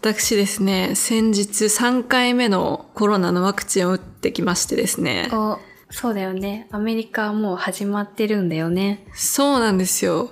私ですね、先日3回目のコロナのワクチンを打ってきましてですね。お、そうだよね。アメリカはもう始まってるんだよね。そうなんですよ。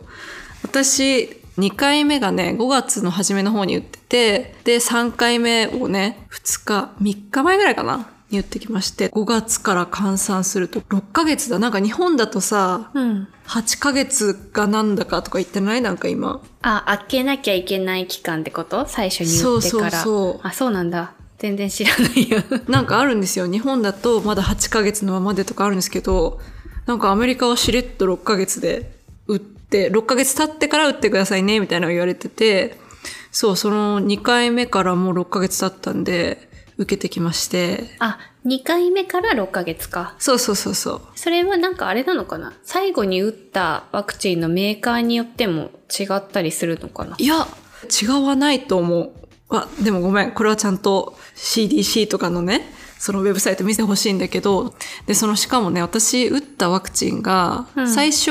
私、2回目がね、5月の初めの方に打ってて、で、3回目をね、2日、3日前ぐらいかなに打ってきまして、5月から換算すると6ヶ月だ。なんか日本だとさ、うん。8ヶ月がなんだかとか言ってない？なんか今。あ、開けなきゃいけない期間ってこと？最初に打ってから。そうそうそうあ、そうなんだ。全然知らないよ。なんかあるんですよ。日本だとまだ8ヶ月のままでとかあるんですけど、なんかアメリカはしれっと6ヶ月で打って、6ヶ月経ってから打ってくださいね、みたいなの言われてて、そう、その2回目からもう6ヶ月経ったんで、受けてきまして、あ、2回目から6ヶ月か。そうそうそうそう。それはなんかあれなのかな？最後に打ったワクチンのメーカーによっても違ったりするのかな？いや、違わないと思う。あ、でもごめん。これはちゃんと CDC とかのね、そのウェブサイト見せてほしいんだけど、で、そのしかもね、私打ったワクチンが、うん最初、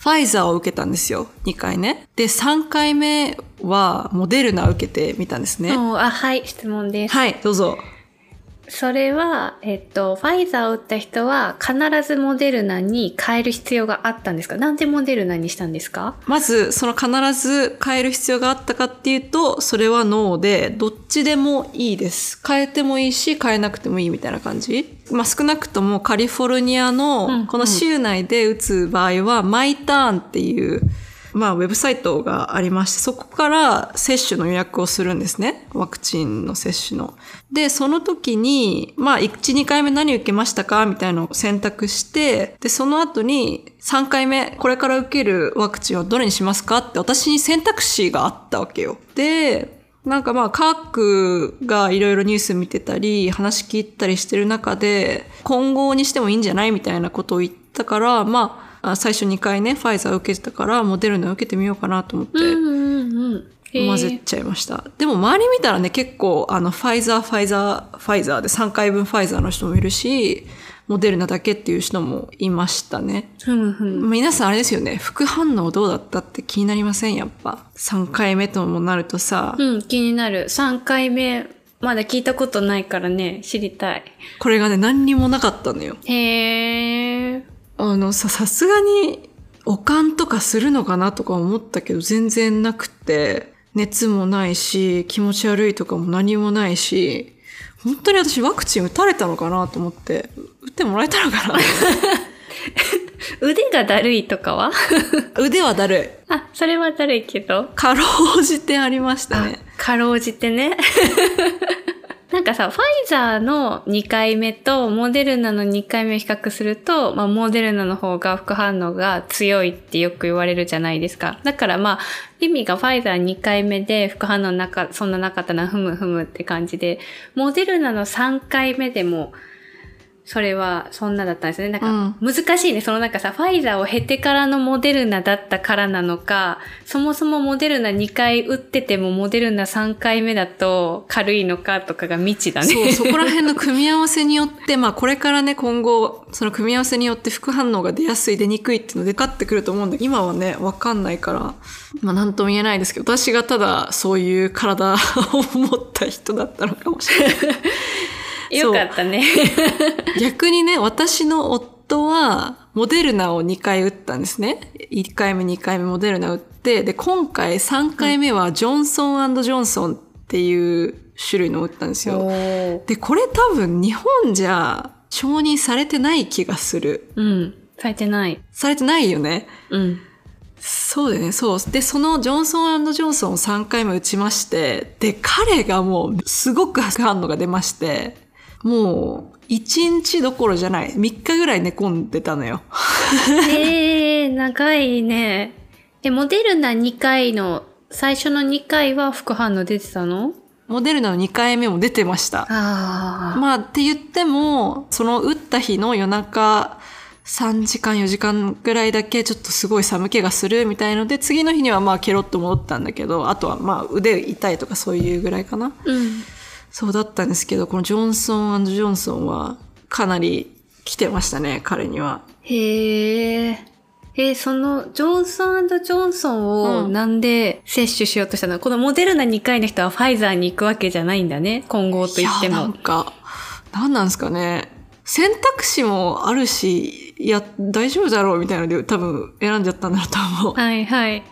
ファイザーを受けたんですよ。2回ね。で、3回目はモデルナを受けてみたんですね。おあ、はい、質問です。はい、どうぞ。それは、えっと、ファイザーを打った人は必ずモデルナに変える必要があったんですか？なんでモデルナにしたんですか？まず、その必ず変える必要があったかっていうと、それはノーで、どっちでもいいです。変えてもいいし、変えなくてもいいみたいな感じ。まあ少なくともカリフォルニアうんのこの州内で打つ場合は、マイターンっていう、まあウェブサイトがありまして、そこから接種の予約をするんですね。ワクチンの接種の。で、その時に、まあ1、2回目何受けましたかみたいなのを選択して、で、その後に3回目、これから受けるワクチンをどれにしますかって私に選択肢があったわけよ。で、なんかまあ、科学がいろいろニュース見てたり、話聞いたりしてる中で、今後にしてもいいんじゃないみたいなことを言ったから、まあ、あ最初2回ね、ファイザー受けてたから、モデルナ受けてみようかなと思って、うんうんうん。混ぜちゃいました。でも周り見たらね、結構、あの、ファイザー、ファイザー、ファイザーで3回分ファイザーの人もいるし、モデルナだけっていう人もいましたね。ふむふむ。皆さんあれですよね、副反応どうだったって気になりません？やっぱ。3回目ともなるとさ、うん、気になる。3回目、まだ聞いたことないからね、知りたい。これがね、何にもなかったのよ。へー。あのさ、さすがに、おかんとかするのかなとか思ったけど、全然なくて、熱もないし、気持ち悪いとかも何もないし、本当に私ワクチン打たれたのかなと思って、打ってもらえたのかな？腕がだるいとかは？腕はだるい。あ、それはだるいけど。かろうじてありましたね。かろうじてね。なんかさ、ファイザーの2回目とモデルナの2回目を比較すると、まあ、モデルナの方が副反応が強いってよく言われるじゃないですか。だからまあ、意味がファイザー2回目で副反応なか、そんななかったな、ふむふむって感じで、モデルナの3回目でも、それはそんなだったんですね。なんか難しいね。そのなんかさ、ファイザーを経てからのモデルナだったからなのか、そもそもモデルナ2回打っててもモデルナ3回目だと軽いのかとかが未知だね。そう、そこら辺の組み合わせによって、まあこれからね、今後、その組み合わせによって副反応が出やすい、出にくいっていうのでかってくると思うんだけど、今はね、わかんないから、まあなんとも言えないですけど、私がただそういう体を持った人だったのかもしれない。よかったね。逆にね、私の夫は、モデルナを2回打ったんですね。1回目、2回目モデルナ打って、で、今回3回目はジョンソンジョンソンっていう種類のを打ったんですよ。で、これ多分日本じゃ承認されてない気がする。うん。されてない。されてないよね。うん。そうだよね、そう。で、そのジョンソンジョンソンを3回目打ちまして、で、彼がもうすごく副反応が出まして、もう1日どころじゃない。3日ぐらい寝込んでたのよ。えー、長いね。え、モデルナ2回の、最初の2回は副反応出てたの？モデルナの2回目も出てました。あまあって言っても、その打った日の夜中3時間4時間ぐらいだけちょっとすごい寒気がするみたいので、次の日にはまあケロッと戻ったんだけど、あとはまあ腕痛いとかそういうぐらいかな。うん。そうだったんですけど、このジョンソンジョンソンはかなり来てましたね、彼には。へえ。えーそのジョンソンジョンソンをうんなんで接種しようとしたの、このモデルナ2回の人はファイザーに行くわけじゃないんだね。混合と言っていやなも。んか、なんなんですかね。選択肢もあるし、いや、大丈夫だろうみたいなので多分選んじゃったんだろうと思う。はいはい。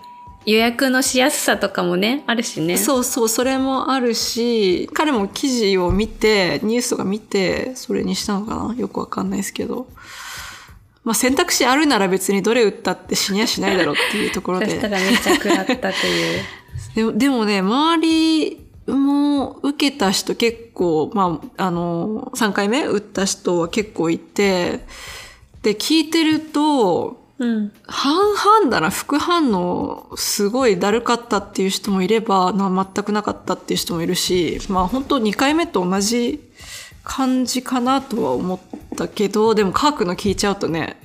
予約のしやすさとかもね、あるしね。そうそう、それもあるし、彼も記事を見て、ニュースとか見て、それにしたのかな？よくわかんないですけど。まあ選択肢あるなら別にどれ打ったって死にはしないだろうっていうところ そしたで。らめっちゃ食らったという。でもでもね、周りも受けた人結構、まあ、あの、3回目？打った人は結構いて、で、聞いてると、うん。半々だな、副反応すごいだるかったっていう人もいれば、な全くなかったっていう人もいるし、まあ本当2回目と同じ感じかなとは思ったけど、でも科学の聞いちゃうとね、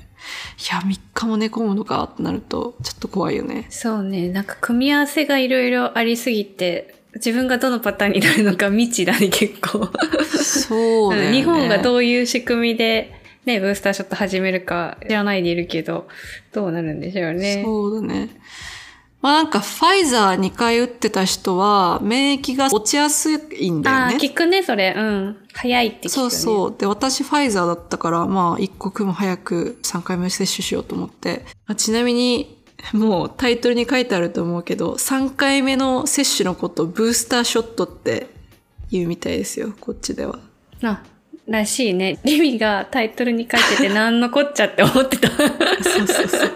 いや、3日も寝込むのかってなると、ちょっと怖いよね。そうね。なんか組み合わせがいろいろありすぎて、自分がどのパターンになるのか未知だね、結構。そうね。日本がどういう仕組みで、ね、ブースターショット始めるか知らないでいるけど、どうなるんでしょうね。そうだね。まあなんかファイザー2回打ってた人は免疫が落ちやすいんだよああ、ね。聞くね、それ。うん。早いって聞く、ね。そうそう。で、私ファイザーだったから、まあ一刻も早く3回目接種しようと思って。まあちなみに、もうタイトルに書いてあると思うけど、3回目の接種のことをブースターショットって言うみたいですよ、こっちでは。あ、らしいね。リミがタイトルに書いてて何のこっちゃって思ってた。そうそうそう。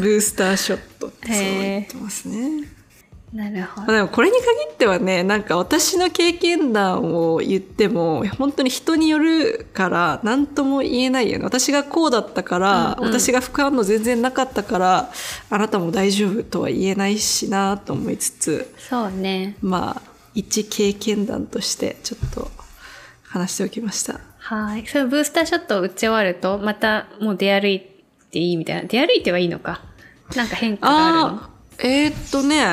ブースターショットってそう言ってますね。なるほまあでもこれに限ってはねなんか私の経験談を言っても本当に人によるから何とも言えないよね私がこうだったから、うんうん私が副反応全然なかったからあなたも大丈夫とは言えないしなと思いつつそうね。まあ一経験談としてちょっと話しておきましたはい。そのブースターショットを打ち終わると、またもう出歩いていいみたいな。出歩いてはいいのか。なんか変化があるの？えーっとね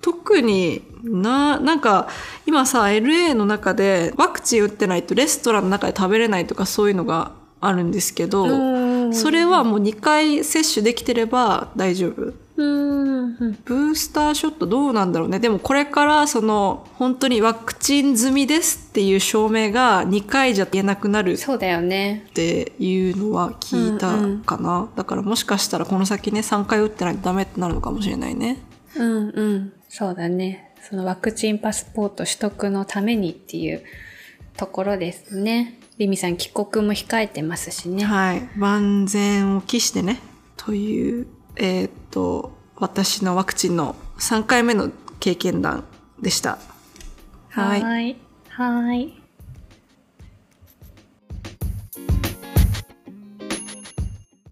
特にななんか今さ LA の中でワクチン打ってないとレストランの中で食べれないとかそういうのがあるんですけどうんそれはもう2回接種できてれば大丈夫。ブースターショットどうなんだろうねでもこれからその本当にワクチン済みですっていう証明が2回じゃ言えなくなるそうだよね。っていうのは聞いたかな、だからもしかしたらこの先ね3回打ってないとダメってなるのかもしれないねうんうん。そうだね。そのワクチンパスポート取得のためにっていうところですね。リミさん帰国も控えてますしね。はい。万全を期してね。という、えーっと、私のワクチンの3回目の経験談でした。はい。はい。はい。